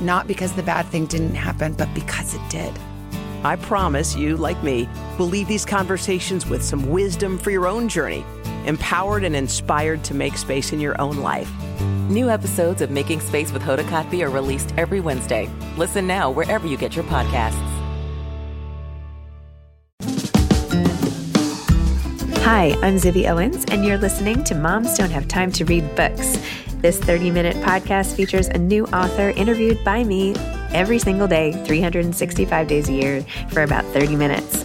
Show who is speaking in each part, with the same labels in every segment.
Speaker 1: not because the bad thing didn't happen, but because it did.
Speaker 2: I promise you, like me, will leave these conversations with some wisdom for your own journey, empowered and inspired to make space in your own life.
Speaker 3: New episodes of Making Space with Hoda Kotb are released every Wednesday. Listen now wherever you get your podcasts.
Speaker 4: Hi, I'm Zibby Owens, and you're listening to Moms Don't Have Time to Read Books. This 30 minute podcast features a new author interviewed by me every single day, 365 days a year, for about 30 minutes.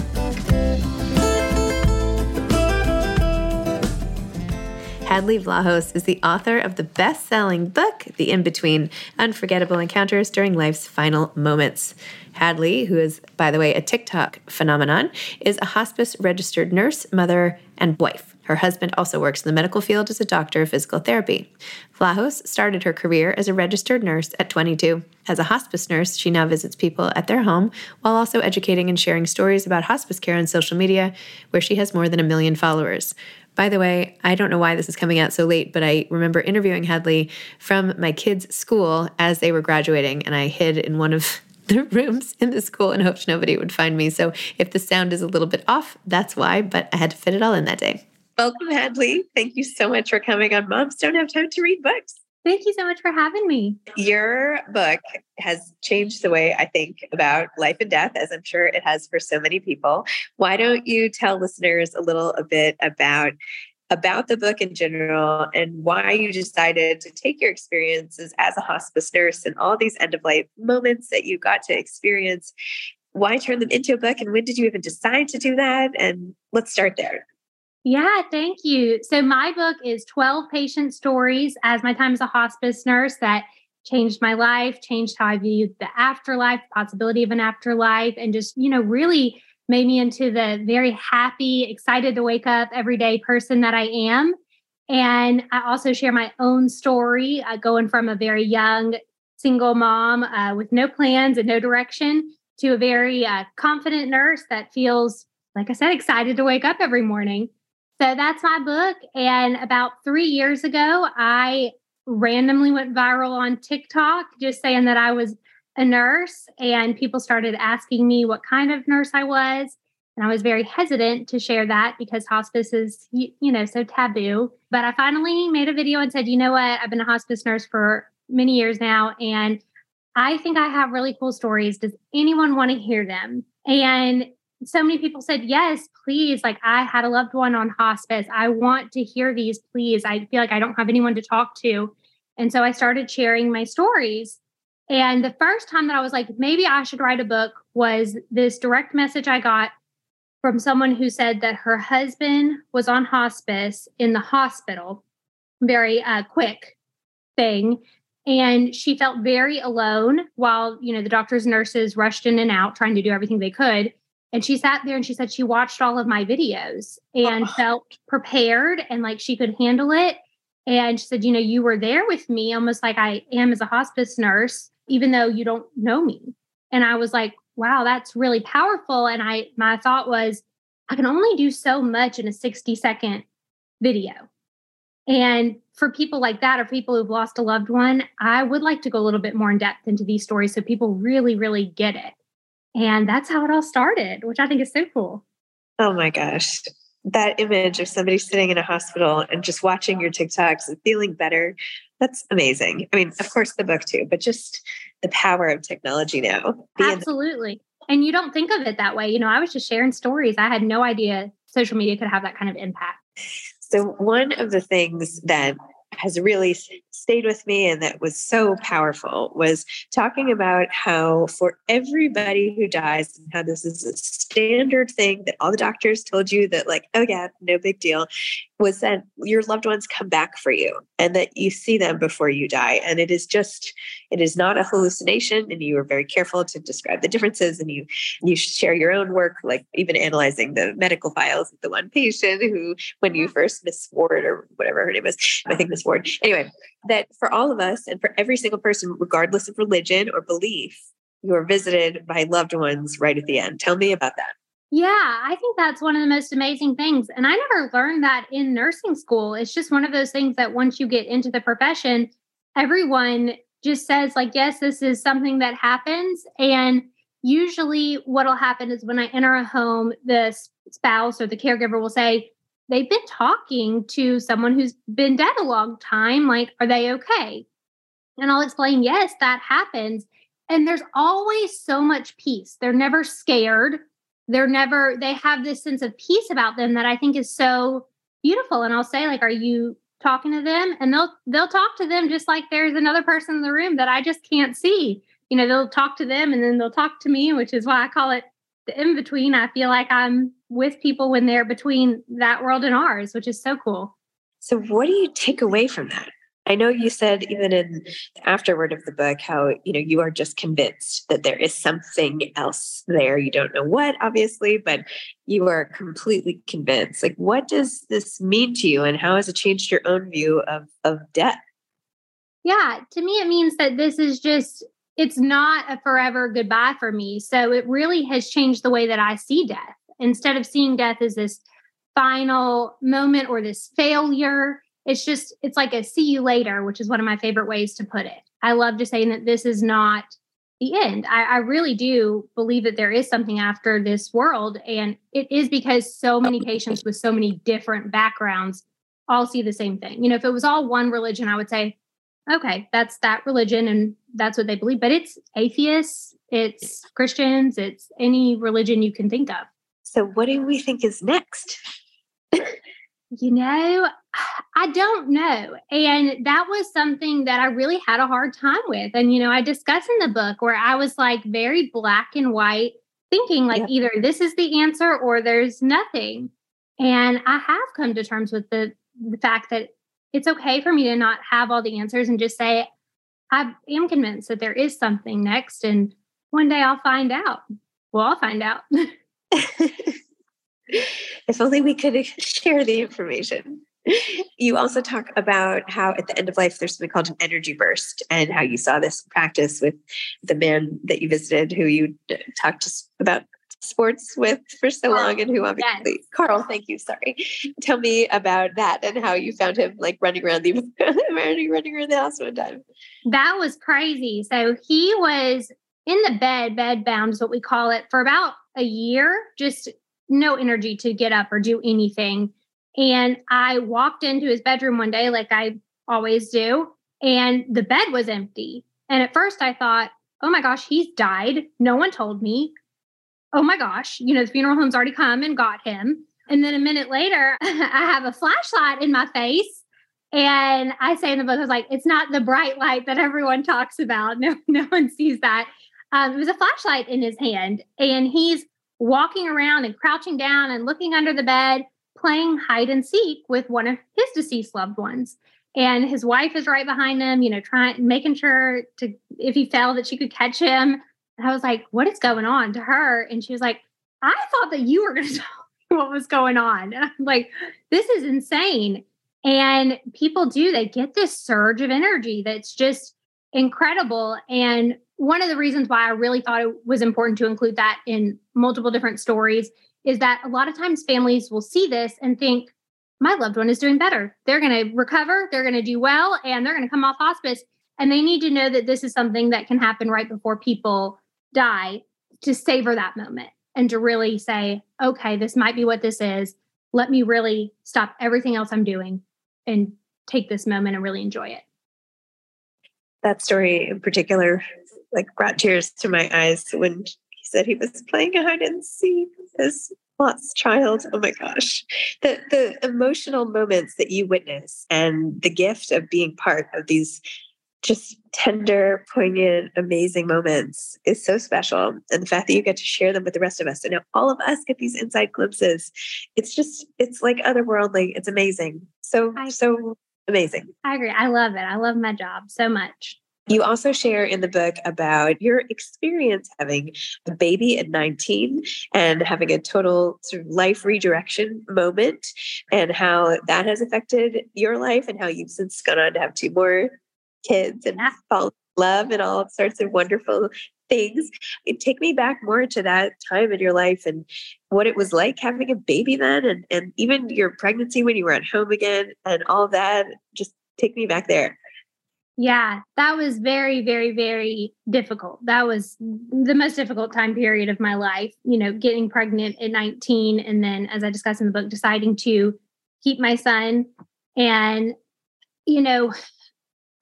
Speaker 4: Hadley Vlahos is the author of the best selling book, The In Between Unforgettable Encounters During Life's Final Moments. Hadley, who is, by the way, a TikTok phenomenon, is a hospice registered nurse, mother, and wife. Her husband also works in the medical field as a doctor of physical therapy. Vlahos started her career as a registered nurse at 22. As a hospice nurse, she now visits people at their home while also educating and sharing stories about hospice care on social media, where she has more than a million followers. By the way, I don't know why this is coming out so late, but I remember interviewing Hadley from my kids' school as they were graduating, and I hid in one of the rooms in the school and hoped nobody would find me. So if the sound is a little bit off, that's why, but I had to fit it all in that day. Welcome, Hadley. Thank you so much for coming on Moms Don't Have Time to Read Books.
Speaker 5: Thank you so much for having me.
Speaker 4: Your book has changed the way I think about life and death, as I'm sure it has for so many people. Why don't you tell listeners a little a bit about about the book in general and why you decided to take your experiences as a hospice nurse and all these end of life moments that you got to experience why turn them into a book and when did you even decide to do that and let's start there
Speaker 5: yeah, thank you. So, my book is 12 patient stories as my time as a hospice nurse that changed my life, changed how I viewed the afterlife, possibility of an afterlife, and just, you know, really made me into the very happy, excited to wake up every day person that I am. And I also share my own story, uh, going from a very young single mom uh, with no plans and no direction to a very uh, confident nurse that feels, like I said, excited to wake up every morning. So that's my book. And about three years ago, I randomly went viral on TikTok just saying that I was a nurse, and people started asking me what kind of nurse I was. And I was very hesitant to share that because hospice is, you, know, so taboo. But I finally made a video and said, you know what? I've been a hospice nurse for many years now, and I think I have really cool stories. Does anyone want to hear them? And so many people said, Yes, please. Like, I had a loved one on hospice. I want to hear these, please. I feel like I don't have anyone to talk to. And so I started sharing my stories. And the first time that I was like, maybe I should write a book was this direct message I got from someone who said that her husband was on hospice in the hospital, very uh, quick thing. And she felt very alone while, you know, the doctors nurses rushed in and out trying to do everything they could. And she sat there and she said she watched all of my videos and oh. felt prepared and like she could handle it. And she said, you know, you were there with me almost like I am as a hospice nurse, even though you don't know me. And I was like, wow, that's really powerful. And I, my thought was, I can only do so much in a 60 second video. And for people like that, or people who've lost a loved one, I would like to go a little bit more in depth into these stories so people really, really get it. And that's how it all started, which I think is so cool.
Speaker 6: Oh my gosh. That image of somebody sitting in a hospital and just watching your TikToks and feeling better, that's amazing. I mean, of course, the book too, but just the power of technology now.
Speaker 5: Absolutely. And you don't think of it that way. You know, I was just sharing stories. I had no idea social media could have that kind of impact.
Speaker 6: So, one of the things that has really stayed with me and that was so powerful was talking about how for everybody who dies and how this is a standard thing that all the doctors told you that like oh yeah no big deal was that your loved ones come back for you and that you see them before you die. And it is just, it is not a hallucination. And you were very careful to describe the differences and you you share your own work, like even analyzing the medical files of the one patient who, when you first Miss Ward or whatever her name is, I think Miss Ward. Anyway, that for all of us and for every single person, regardless of religion or belief, you are visited by loved ones right at the end. Tell me about that.
Speaker 5: Yeah, I think that's one of the most amazing things. And I never learned that in nursing school. It's just one of those things that once you get into the profession, everyone just says, like, yes, this is something that happens. And usually, what'll happen is when I enter a home, the spouse or the caregiver will say, they've been talking to someone who's been dead a long time. Like, are they okay? And I'll explain, yes, that happens. And there's always so much peace. They're never scared they're never they have this sense of peace about them that I think is so beautiful. And I'll say, like, are you talking to them? And they'll they'll talk to them just like there's another person in the room that I just can't see. You know, they'll talk to them and then they'll talk to me, which is why I call it the in between. I feel like I'm with people when they're between that world and ours, which is so cool.
Speaker 6: So, what do you take away from that? I know you said even in the afterword of the book how you know you are just convinced that there is something else there. You don't know what, obviously, but you are completely convinced. Like, what does this mean to you, and how has it changed your own view of of death?
Speaker 5: Yeah, to me, it means that this is just it's not a forever goodbye for me. So it really has changed the way that I see death. Instead of seeing death as this final moment or this failure it's just it's like a see you later which is one of my favorite ways to put it. I love just saying that this is not the end. I, I, really do believe that there is something after this world and it is because so many patients with so many different backgrounds all see the same thing. You know if it was all one religion i would say okay that's that religion and that's what they believe but it's atheists it's christians it's any religion you can think of.
Speaker 6: So what do we think is next
Speaker 5: you know I don't know. And that was something that I really had a hard time with. And, you know, I discuss in the book where I was like very black and white, thinking like either this is the answer or there's nothing. And I have come to terms with the, the fact that it's okay for me to not have all the answers and just say, I am convinced that there is something next. And one day I'll find out. Well, I'll find out.
Speaker 6: if only we could share the information you also talk about how at the end of life there's something called an energy burst and how you saw this practice with the man that you visited who you talked about sports with for so long and who obviously yes. Carl, thank you. Sorry. Tell me about that and how you found him like running around the running, running around the house one time.
Speaker 5: That was crazy. So he was in the bed, bed bound is what we call it, for about a year, just no energy to get up or do anything. And I walked into his bedroom one day, like I always do, and the bed was empty. And at first I thought, oh my gosh, he's died. No one told me. oh my gosh, you know, the funeral home's already come and got him. And then a minute later, I have a flashlight in my face. And I say in the book, I was like, it's not the bright light that everyone talks about. No, no one sees that. Um, it was a flashlight in his hand. And he's walking around and crouching down and looking under the bed, playing hide and seek with one of his deceased loved ones. And his wife is right behind him, you know, trying, making sure to, if he fell, that she could catch him. And I was like, what is going on to her? And she was like, I thought that you were going to tell me what was going on. And I'm like, this is insane. And people do, they get this surge of energy that's just incredible. And one of the reasons why I really thought it was important to include that in multiple different stories is that a lot of times families will see this and think, my loved one is doing better. They're going to recover, they're going to do well, and they're going to come off hospice. And they need to know that this is something that can happen right before people die to savor that moment and to really say, okay, this might be what this is. Let me really stop everything else I'm doing and take this moment and really enjoy it.
Speaker 7: That story in particular, like brought tears to my eyes when he said he was playing hide and seek with his lost child. Oh my gosh. The the emotional moments that you witness and the gift of being part of these just tender, poignant, amazing moments is so special. And the fact that you get to share them with the rest of us. And now all of us get these inside glimpses. It's just, it's like otherworldly. It's amazing. So, so amazing.
Speaker 5: I agree. I love it. I love my job so much.
Speaker 7: You also share in the book about your experience having a baby at 19 and having a total sort of life redirection moment and how that has affected your life and how you've since gone on to have two more kids and fall in love and all sorts of wonderful things. It take me back more to that time in your life and what it was like having a baby then and, and even your pregnancy when you were at home again and all that. Just take me back there.
Speaker 5: Yeah, that was very, very, very difficult. That was the most difficult time period of my life. You know, getting pregnant at 19, and then, as I discuss in the book, deciding to keep my son. And, you know,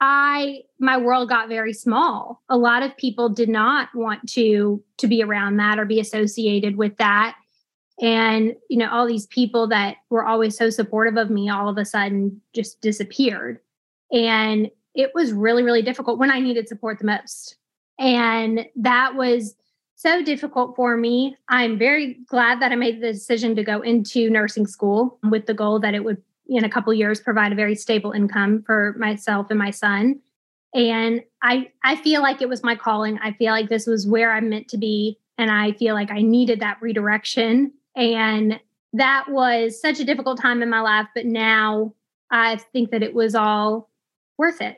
Speaker 5: I my world got very small. A lot of people did not want to to be around that or be associated with that. And you know, all these people that were always so supportive of me all of a sudden just disappeared. And it was really really difficult when I needed support the most. And that was so difficult for me. I'm very glad that I made the decision to go into nursing school with the goal that it would in a couple years provide a very stable income for myself and my son. And i i feel like it was my calling. I feel like this was where i'm meant to be. And i feel like i needed that redirection. And that was such a difficult time in my life. But now i think that it was all worth it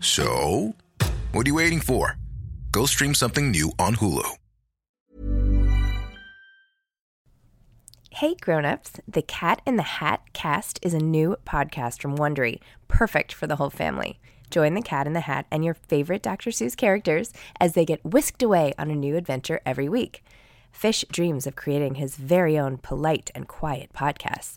Speaker 8: So, what are you waiting for? Go stream something new on Hulu.
Speaker 7: Hey grown-ups, The Cat in the Hat cast is a new podcast from Wondery, perfect for the whole family. Join the Cat in the Hat and your favorite Dr. Seuss characters as they get whisked away on a new adventure every week. Fish dreams of creating his very own polite and quiet podcasts.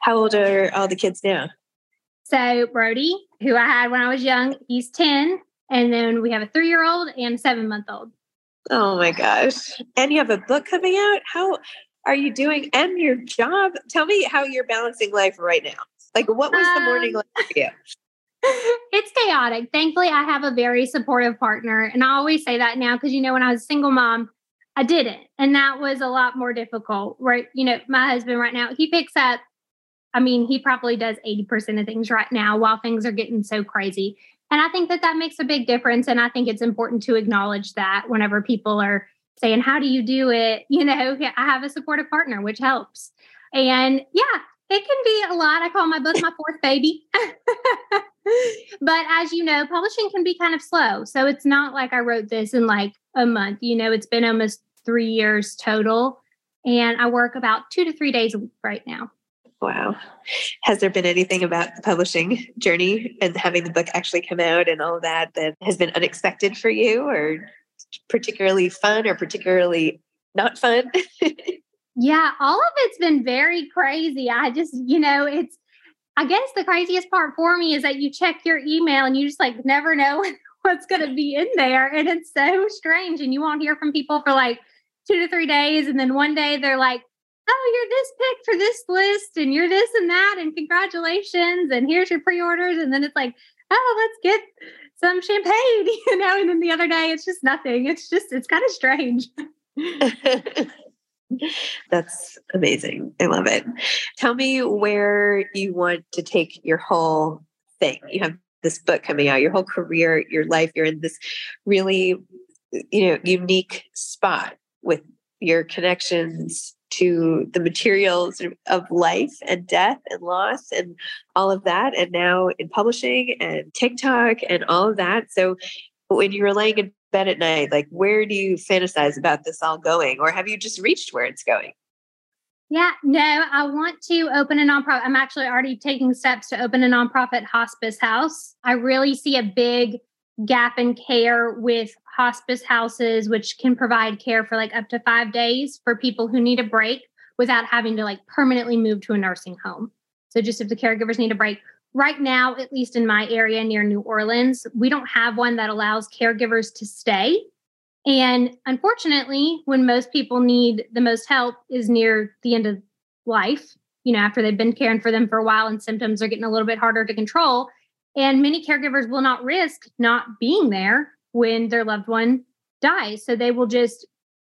Speaker 6: How old are all the kids now?
Speaker 5: So Brody, who I had when I was young, he's 10. And then we have a three year old and seven month old.
Speaker 6: Oh my gosh. And you have a book coming out. How are you doing? And your job? Tell me how you're balancing life right now. Like, what was the morning
Speaker 5: Um,
Speaker 6: like for you?
Speaker 5: it's chaotic. Thankfully, I have a very supportive partner. And I always say that now because, you know, when I was a single mom, I didn't. And that was a lot more difficult, right? You know, my husband right now, he picks up, I mean, he probably does 80% of things right now while things are getting so crazy. And I think that that makes a big difference. And I think it's important to acknowledge that whenever people are saying, How do you do it? You know, I have a supportive partner, which helps. And yeah, it can be a lot. I call my book my fourth baby. but as you know, publishing can be kind of slow. So it's not like I wrote this in like a month. You know, it's been almost three years total. And I work about two to three days a week right now.
Speaker 6: Wow. Has there been anything about the publishing journey and having the book actually come out and all that that has been unexpected for you or particularly fun or particularly not fun?
Speaker 5: Yeah, all of it's been very crazy. I just, you know, it's, I guess the craziest part for me is that you check your email and you just like never know what's going to be in there. And it's so strange. And you won't hear from people for like two to three days. And then one day they're like, oh, you're this pick for this list and you're this and that. And congratulations. And here's your pre orders. And then it's like, oh, let's get some champagne, you know? And then the other day it's just nothing. It's just, it's kind of strange.
Speaker 6: That's amazing. I love it. Tell me where you want to take your whole thing. You have this book coming out, your whole career, your life. You're in this really, you know, unique spot with your connections to the materials of life and death and loss and all of that. And now in publishing and TikTok and all of that. So when you were laying in bed at night, like where do you fantasize about this all going? Or have you just reached where it's going?
Speaker 5: Yeah, no, I want to open a nonprofit. I'm actually already taking steps to open a nonprofit hospice house. I really see a big gap in care with hospice houses, which can provide care for like up to five days for people who need a break without having to like permanently move to a nursing home. So, just if the caregivers need a break, right now, at least in my area near New Orleans, we don't have one that allows caregivers to stay. And unfortunately, when most people need the most help is near the end of life, you know, after they've been caring for them for a while and symptoms are getting a little bit harder to control. And many caregivers will not risk not being there when their loved one dies. So they will just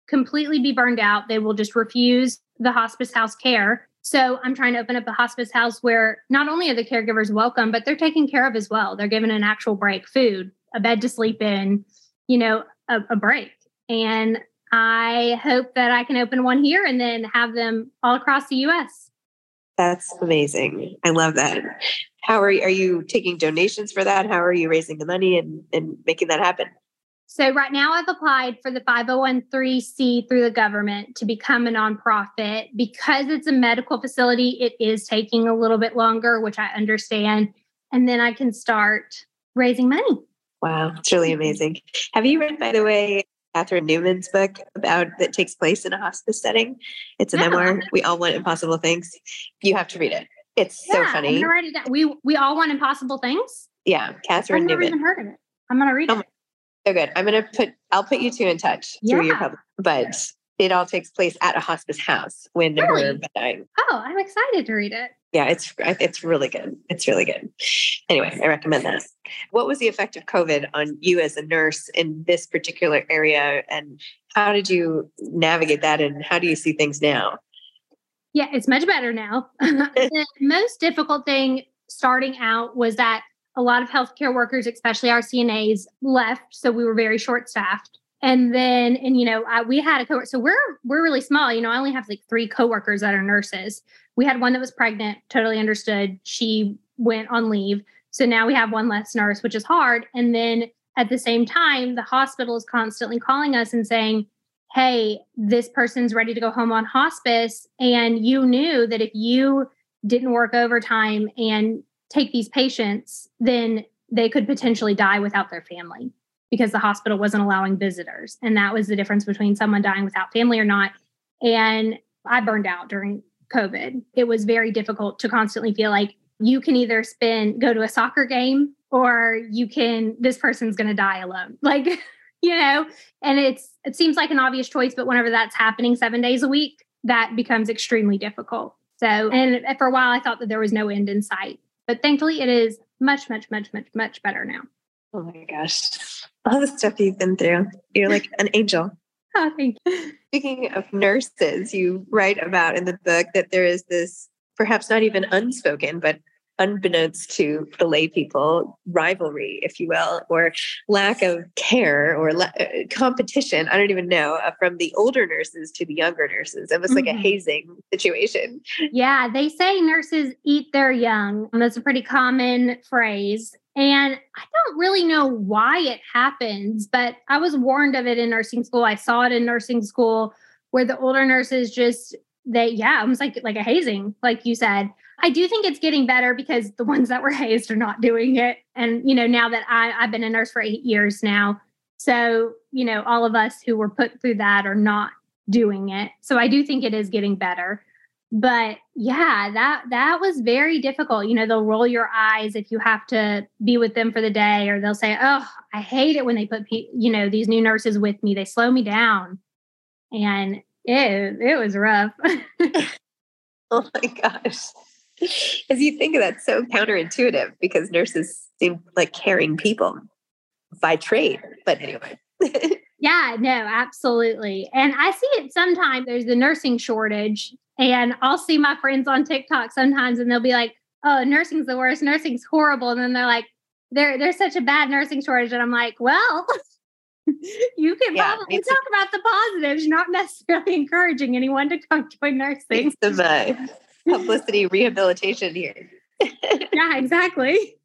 Speaker 5: completely be burned out. They will just refuse the hospice house care. So I'm trying to open up a hospice house where not only are the caregivers welcome, but they're taken care of as well. They're given an actual break, food, a bed to sleep in, you know, a, a break. And I hope that I can open one here and then have them all across the US.
Speaker 6: That's amazing. I love that. How are you, are you taking donations for that? How are you raising the money and, and making that happen?
Speaker 5: So right now I've applied for the 5013C through the government to become a nonprofit. Because it's a medical facility, it is taking a little bit longer, which I understand. And then I can start raising money.
Speaker 6: Wow, it's really mm-hmm. amazing. Have you read, by the way, Catherine Newman's book about that takes place in a hospice setting? It's a
Speaker 5: No.
Speaker 6: memoir. We all want impossible things. You have to read it. It's so
Speaker 5: I'm
Speaker 6: funny.
Speaker 5: gonna write it down. We we all want impossible things.
Speaker 6: Yeah, Catherine I've
Speaker 5: never
Speaker 6: Newman.
Speaker 5: even heard of it. I'm gonna read
Speaker 6: Oh
Speaker 5: it.
Speaker 6: So good. I'm gonna put. I'll put you two in touch through your
Speaker 5: Yeah.
Speaker 6: public. But it all takes place at a hospice house when her
Speaker 5: Really?
Speaker 6: dying.
Speaker 5: Oh, I'm excited to read it.
Speaker 6: Yeah, it's it's really good. It's really good. Anyway, I recommend that. What was the effect of COVID on you as a nurse in this particular area, and how did you navigate that? And how do you see things now?
Speaker 5: Yeah, it's much better now. the most difficult thing starting out was that a lot of healthcare workers, especially our CNAs, left, so we were very short staffed. And then, and you know, I, we had a coworker. So we're we're really small. You know, I only have like three coworkers that are nurses. We had one that was pregnant. Totally understood. She went on leave. So now we have one less nurse, which is hard. And then at the same time, the hospital is constantly calling us and saying, hey, this person's ready to go home on hospice. And you knew that if you didn't work overtime and take these patients, then they could potentially die without their family because the hospital wasn't allowing visitors. And that was the difference between someone dying without family or not. And I burned out during COVID. It was very difficult to constantly feel like you can either spend, go to a soccer game or you can, this person's going to die alone. Like, you know, and it's, it seems like an obvious choice, but whenever that's happening seven days a week, that becomes extremely difficult. So, and for a while, I thought that there was no end in sight, but thankfully, it is much, much, much, much, much better now.
Speaker 6: Oh my gosh. All the stuff you've been through. You're like an angel.
Speaker 5: Oh, thank you.
Speaker 6: Speaking of nurses, you write about in the book that there is this perhaps not even unspoken, but unbeknownst to the lay people, rivalry, if you will, or lack of care or la- uh, competition. I don't even know uh, from the older nurses to the younger nurses. It was like mm-hmm. a hazing situation.
Speaker 5: Yeah, they say nurses eat their young. That's a pretty common phrase. And I don't really know why it happens, but I was warned of it in nursing school. I saw it in nursing school where the older nurses just they yeah, almost like like a hazing, like you said. I do think it's getting better because the ones that were hazed are not doing it. And, you know, now that I, I've been a nurse for eight years now. So, you know, all of us who were put through that are not doing it. So I do think it is getting better. But yeah, that that was very difficult. You know, they'll roll your eyes if you have to be with them for the day, or they'll say, "Oh, I hate it when they put you know these new nurses with me. They slow me down," and it it was rough.
Speaker 6: oh my gosh. As you think of that, so counterintuitive because nurses seem like caring people by trade. But anyway.
Speaker 5: yeah, no, absolutely. And I see it sometimes. There's the nursing shortage, and I'll see my friends on TikTok sometimes, and they'll be like, "Oh, nursing's the worst. Nursing's horrible." And then they're like, "There, there's such a bad nursing shortage," and I'm like, "Well." you can yeah, probably talk a- about the positives, not necessarily encouraging anyone to come join nursing.
Speaker 6: It's the publicity rehabilitation here.
Speaker 5: yeah, exactly.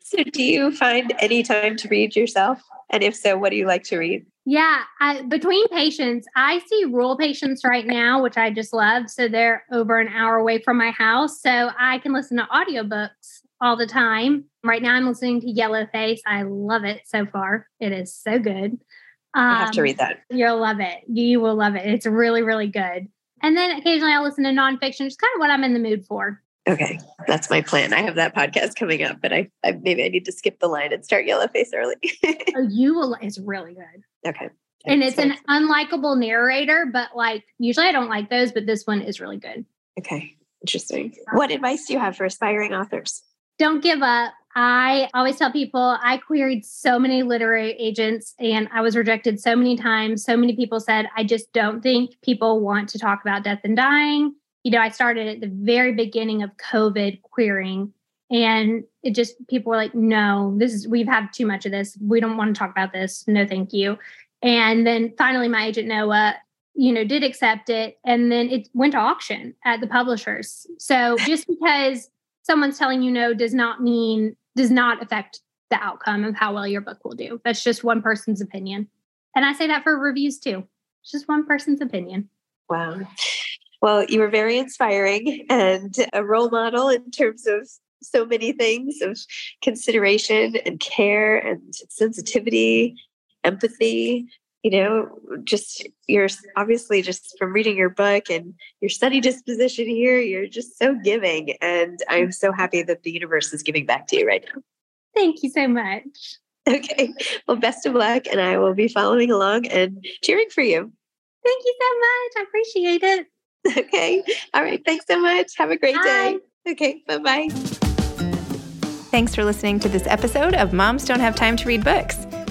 Speaker 6: So, do you find any time to read yourself? And if so, what do you like to read?
Speaker 5: Yeah, I, between patients, I see rural patients right now, which I just love. So they're over an hour away from my house. So I can listen to audiobooks all the time. Right now, I'm listening to Yellowface. I love it so far. It is so good.
Speaker 6: Um, I have to read that.
Speaker 5: You'll love it. You will love it. It's really, really good. And then occasionally I'll listen to nonfiction, just kind of what I'm in the mood for.
Speaker 6: Okay, that's my plan. I have that podcast coming up, but I, I maybe I need to skip the line and start Yellowface early.
Speaker 5: oh, you will. It's really good.
Speaker 6: Okay.
Speaker 5: And it's an unlikable narrator, but like usually I don't like those, but this one is really good.
Speaker 6: Okay, interesting. What advice do you have for aspiring authors?
Speaker 5: Don't give up. I always tell people I queried so many literary agents and I was rejected so many times. So many people said, I just don't think people want to talk about death and dying. You know, I started at the very beginning of COVID querying and it just people were like, no, this is we've had too much of this. We don't want to talk about this. No, thank you. And then finally my agent Noah, you know, did accept it and then it went to auction at the publishers. So just because someone's telling you no does not mean does not affect the outcome of how well your book will do. That's just one person's opinion. And I say that for reviews too. It's just one person's opinion.
Speaker 6: Wow. Well, you were very inspiring and a role model in terms of so many things of consideration and care and sensitivity, empathy. You know, just you're obviously just from reading your book and your study disposition here, you're just so giving. And I'm so happy that the universe is giving back to you right now.
Speaker 5: Thank you so much.
Speaker 6: Okay. Well, best of luck. And I will be following along and cheering for you.
Speaker 5: Thank you so much. I appreciate it.
Speaker 6: Okay. All right. Thanks so much. Have a great bye. day. Okay. Bye bye.
Speaker 4: Thanks for listening to this episode of Moms Don't Have Time to Read Books.